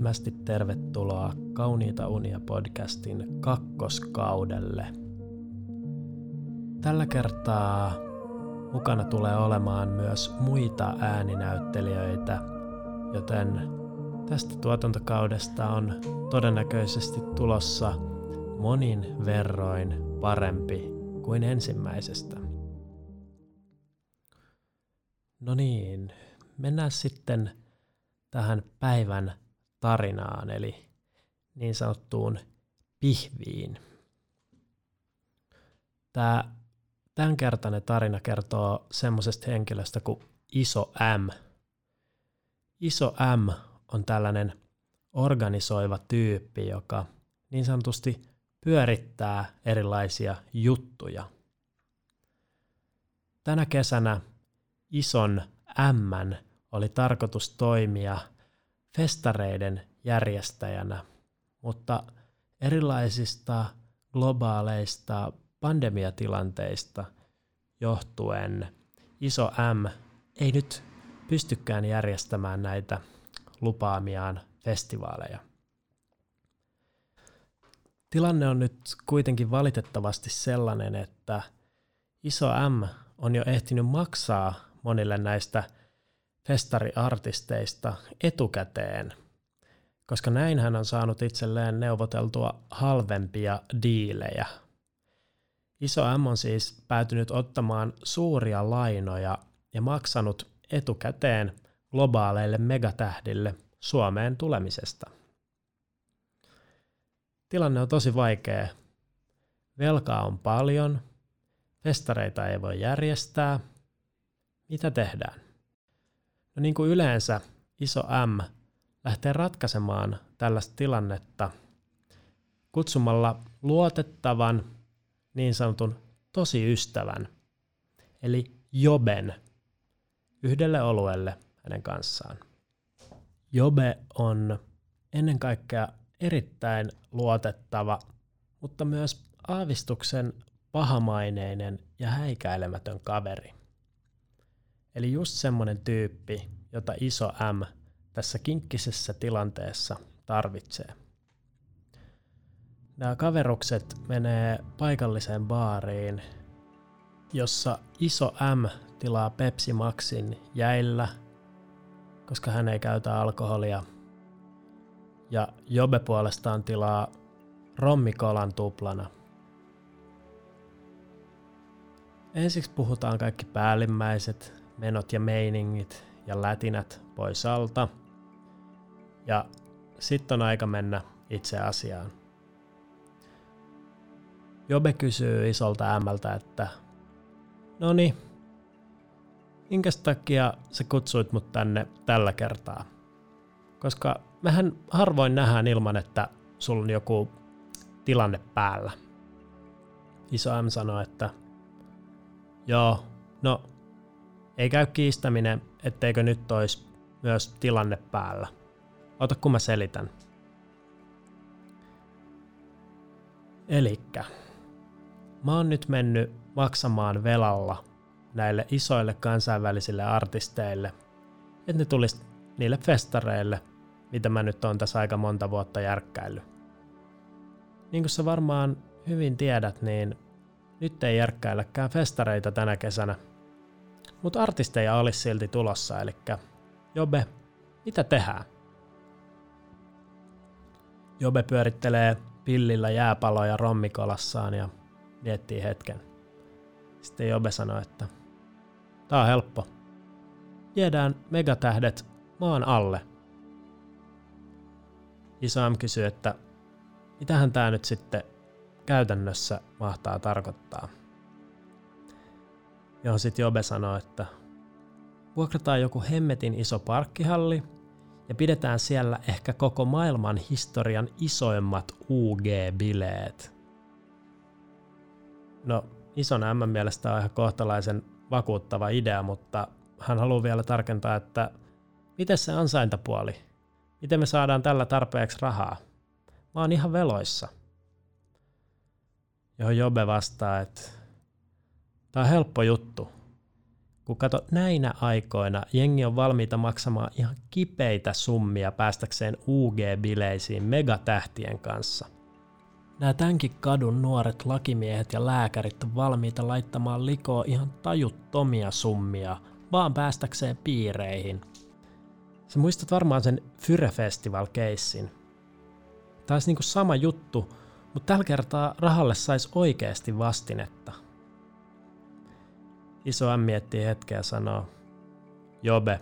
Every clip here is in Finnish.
Lämpimästi tervetuloa Kauniita unia podcastin kakkoskaudelle. Tällä kertaa mukana tulee olemaan myös muita ääninäyttelijöitä, joten tästä tuotantokaudesta on todennäköisesti tulossa monin verroin parempi kuin ensimmäisestä. No niin, mennään sitten tähän päivän tarinaan, eli niin sanottuun pihviin. Tämä tämänkertainen tarina kertoo semmoisesta henkilöstä kuin Iso M. Iso M on tällainen organisoiva tyyppi, joka niin sanotusti pyörittää erilaisia juttuja. Tänä kesänä ison M oli tarkoitus toimia festareiden järjestäjänä, mutta erilaisista globaaleista pandemiatilanteista johtuen iso M ei nyt pystykään järjestämään näitä lupaamiaan festivaaleja. Tilanne on nyt kuitenkin valitettavasti sellainen, että iso M on jo ehtinyt maksaa monille näistä festariartisteista etukäteen, koska näin hän on saanut itselleen neuvoteltua halvempia diilejä. Iso M on siis päätynyt ottamaan suuria lainoja ja maksanut etukäteen globaaleille megatähdille Suomeen tulemisesta. Tilanne on tosi vaikea. Velkaa on paljon, festareita ei voi järjestää. Mitä tehdään? No niin kuin yleensä iso M lähtee ratkaisemaan tällaista tilannetta kutsumalla luotettavan niin sanotun tosi ystävän, eli Joben, yhdelle oluelle hänen kanssaan. Jobe on ennen kaikkea erittäin luotettava, mutta myös aavistuksen pahamaineinen ja häikäilemätön kaveri. Eli just semmoinen tyyppi, jota iso M tässä kinkkisessä tilanteessa tarvitsee. Nämä kaverukset menee paikalliseen baariin, jossa iso M tilaa Pepsi Maxin jäillä, koska hän ei käytä alkoholia. Ja Jobe puolestaan tilaa rommikolan tuplana. Ensiksi puhutaan kaikki päällimmäiset, menot ja meiningit ja lätinät pois alta. Ja sitten on aika mennä itse asiaan. Jobe kysyy isolta ämmältä, että no niin, minkä takia sä kutsuit mut tänne tällä kertaa? Koska mehän harvoin nähdään ilman, että sulla on joku tilanne päällä. Iso M sanoi, että joo, no ei käy kiistäminen, etteikö nyt olisi myös tilanne päällä. Ota kun mä selitän. Elikkä, mä oon nyt mennyt maksamaan velalla näille isoille kansainvälisille artisteille, että ne tulisi niille festareille, mitä mä nyt on tässä aika monta vuotta järkkäillyt. Niin kuin sä varmaan hyvin tiedät, niin nyt ei järkkäilläkään festareita tänä kesänä – mutta artisteja olisi silti tulossa, eli Jobe, mitä tehdään? Jobe pyörittelee pillillä jääpaloja rommikolassaan ja miettii hetken. Sitten Jobe sanoi, että tää on helppo. Viedään megatähdet maan alle. Iso M kysyy, että mitähän tämä nyt sitten käytännössä mahtaa tarkoittaa. Johon sitten Jobe sanoi, että vuokrataan joku hemmetin iso parkkihalli ja pidetään siellä ehkä koko maailman historian isoimmat UG-bileet. No, ison M mielestä on ihan kohtalaisen vakuuttava idea, mutta hän haluaa vielä tarkentaa, että miten se ansaintapuoli? Miten me saadaan tällä tarpeeksi rahaa? Mä oon ihan veloissa. Johon Jobe vastaa, että Tämä on helppo juttu. kun kato näinä aikoina jengi on valmiita maksamaan ihan kipeitä summia päästäkseen UG-bileisiin megatähtien kanssa. Nämä tämänkin kadun nuoret lakimiehet ja lääkärit on valmiita laittamaan likoa ihan tajuttomia summia, vaan päästäkseen piireihin. Sä muistat varmaan sen Fyre Festival-keissin. Taisi niinku sama juttu, mutta tällä kertaa rahalle saisi oikeasti vastinetta. Iso M miettii hetkeä ja sanoo, Jobe,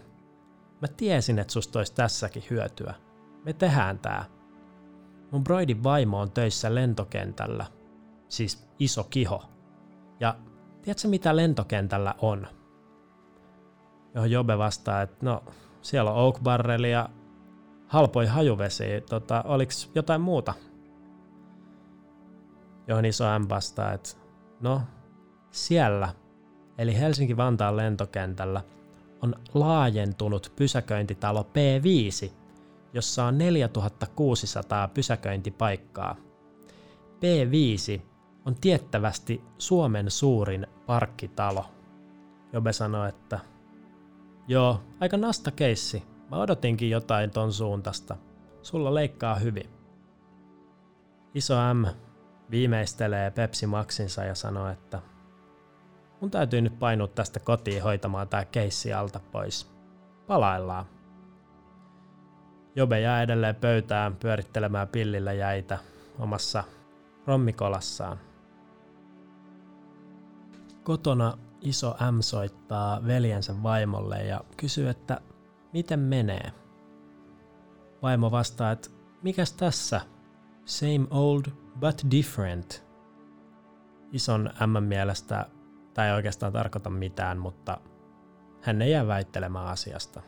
mä tiesin, että susta olisi tässäkin hyötyä. Me tehdään tää. Mun broidin vaimo on töissä lentokentällä, siis iso kiho. Ja tiedätkö mitä lentokentällä on? Johon Jobe vastaa, että no siellä on Oak Barrel ja halpoi hajuvesi, tota, oliks jotain muuta? Johon iso M vastaa, että no siellä eli Helsinki-Vantaan lentokentällä, on laajentunut pysäköintitalo P5, jossa on 4600 pysäköintipaikkaa. P5 on tiettävästi Suomen suurin parkkitalo. Jobe sanoi, että joo, aika nasta keissi. Mä odotinkin jotain ton suuntasta. Sulla leikkaa hyvin. Iso M viimeistelee Pepsi Maxinsa ja sanoo, että Mun täytyy nyt painua tästä kotiin hoitamaan tää keissi alta pois. Palaillaan. Jobe jää edelleen pöytään pyörittelemään pillillä jäitä omassa rommikolassaan. Kotona iso M soittaa veljensä vaimolle ja kysyy, että miten menee. Vaimo vastaa, että mikäs tässä? Same old but different. Ison M mielestä Tämä ei oikeastaan tarkoita mitään, mutta hän ei jää väittelemään asiasta.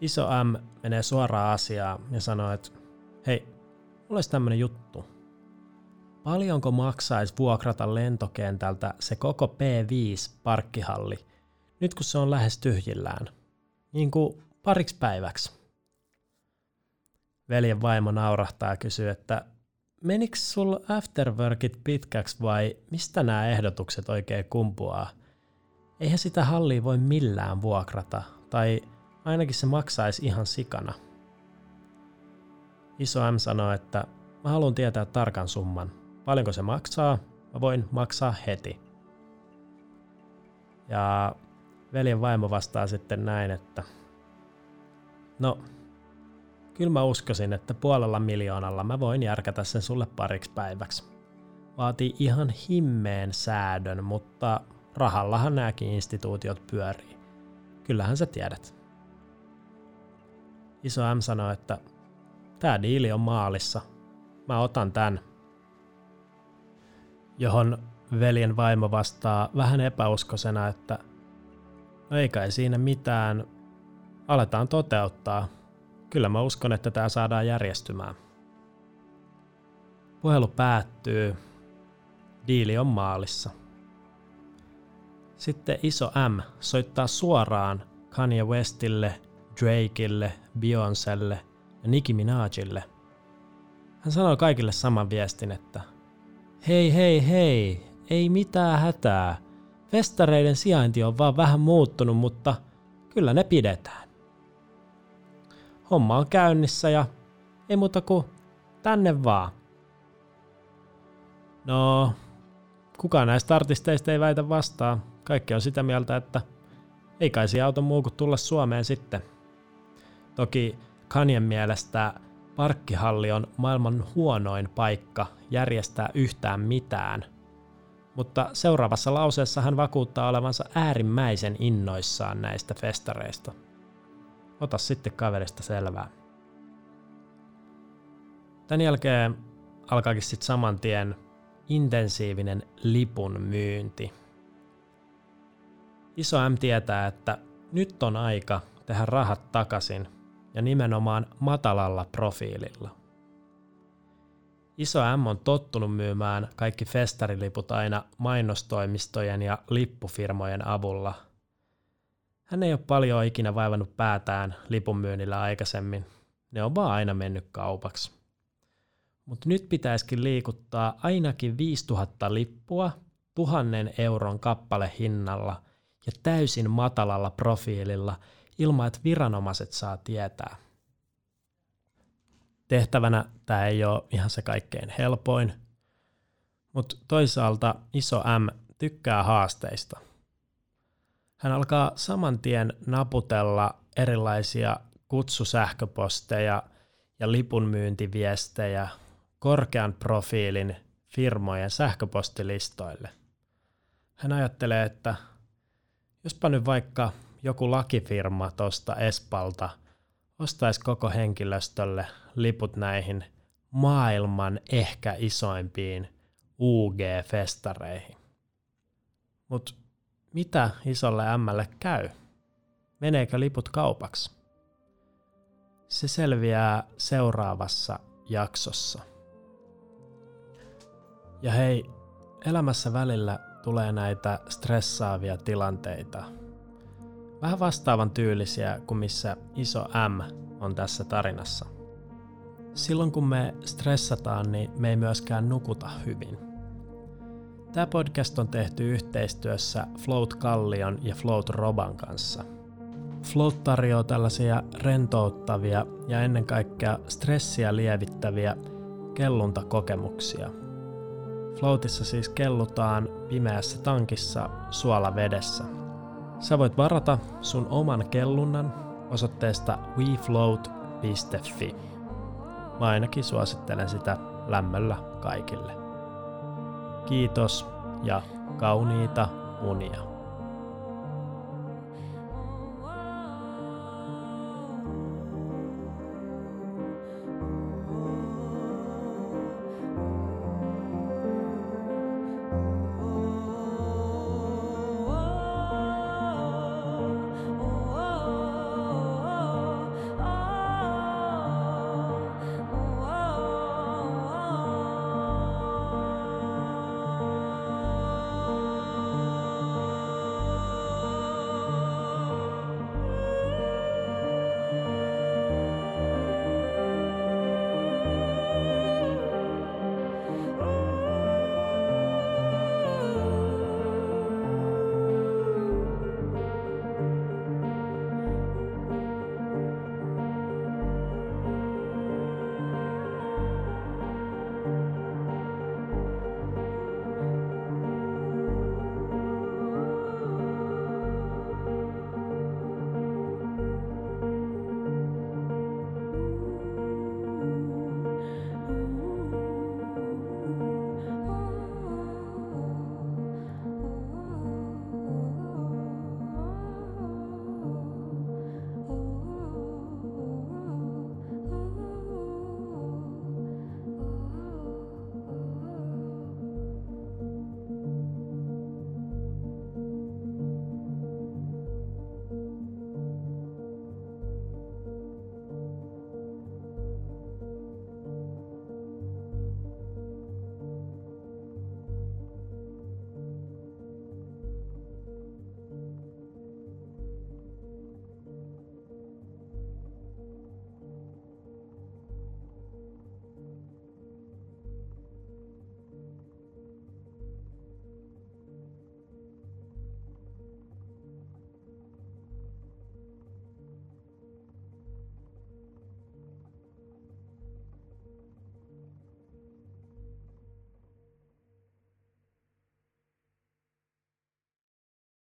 Iso M menee suoraan asiaan ja sanoo, että hei, mulla olisi tämmönen juttu. Paljonko maksaisi vuokrata lentokentältä se koko P5-parkkihalli, nyt kun se on lähes tyhjillään? Niin kuin pariksi päiväksi. Veljen vaimo naurahtaa ja kysyy, että menikö sulla afterworkit pitkäksi vai mistä nämä ehdotukset oikein kumpuaa? Eihän sitä hallia voi millään vuokrata, tai ainakin se maksaisi ihan sikana. Iso M sanoi, että mä haluan tietää tarkan summan. Paljonko se maksaa? Mä voin maksaa heti. Ja veljen vaimo vastaa sitten näin, että no Kyllä mä uskoisin, että puolella miljoonalla mä voin järkätä sen sulle pariksi päiväksi. Vaatii ihan himmeen säädön, mutta rahallahan nämäkin instituutiot pyörii. Kyllähän sä tiedät. Iso M sanoi, että tää diili on maalissa. Mä otan tän. Johon veljen vaimo vastaa vähän epäuskosena, että no ei kai siinä mitään. Aletaan toteuttaa kyllä mä uskon, että tämä saadaan järjestymään. Puhelu päättyy. Diili on maalissa. Sitten iso M soittaa suoraan Kanye Westille, Drakeille, Beyoncelle ja Nicki Minajille. Hän sanoo kaikille saman viestin, että Hei hei hei, ei mitään hätää. Festareiden sijainti on vaan vähän muuttunut, mutta kyllä ne pidetään homma on käynnissä ja ei muuta kuin tänne vaan. No, kukaan näistä artisteista ei väitä vastaan. Kaikki on sitä mieltä, että ei kai se auta muu kuin tulla Suomeen sitten. Toki Kanyen mielestä parkkihalli on maailman huonoin paikka järjestää yhtään mitään. Mutta seuraavassa lauseessa hän vakuuttaa olevansa äärimmäisen innoissaan näistä festareista. Ota sitten kaverista selvää. Tän jälkeen alkaakin sitten saman tien intensiivinen lipun myynti. Iso M tietää, että nyt on aika tehdä rahat takaisin ja nimenomaan matalalla profiililla. Iso M on tottunut myymään kaikki festariliput aina mainostoimistojen ja lippufirmojen avulla – hän ei ole paljon ikinä vaivannut päätään lipunmyynnillä aikaisemmin. Ne on vaan aina mennyt kaupaksi. Mutta nyt pitäisikin liikuttaa ainakin 5000 lippua tuhannen euron kappale hinnalla ja täysin matalalla profiililla ilman, että viranomaiset saa tietää. Tehtävänä tämä ei ole ihan se kaikkein helpoin, mutta toisaalta iso M tykkää haasteista. Hän alkaa saman tien naputella erilaisia kutsusähköposteja ja lipunmyyntiviestejä korkean profiilin firmojen sähköpostilistoille. Hän ajattelee, että jospa nyt vaikka joku lakifirma tuosta Espalta ostaisi koko henkilöstölle liput näihin maailman ehkä isoimpiin UG-festareihin. Mutta mitä isolle Mlle käy? Meneekö liput kaupaksi? Se selviää seuraavassa jaksossa. Ja hei, elämässä välillä tulee näitä stressaavia tilanteita. Vähän vastaavan tyylisiä kuin missä iso M on tässä tarinassa. Silloin kun me stressataan, niin me ei myöskään nukuta hyvin. Tämä podcast on tehty yhteistyössä Float Kallion ja Float Roban kanssa. Float tarjoaa tällaisia rentouttavia ja ennen kaikkea stressiä lievittäviä kelluntakokemuksia – Floatissa siis kellutaan pimeässä tankissa suolavedessä. Sä voit varata sun oman kellunnan osoitteesta wefloat.fi. Mä ainakin suosittelen sitä lämmöllä kaikille. Kiitos ja kauniita unia.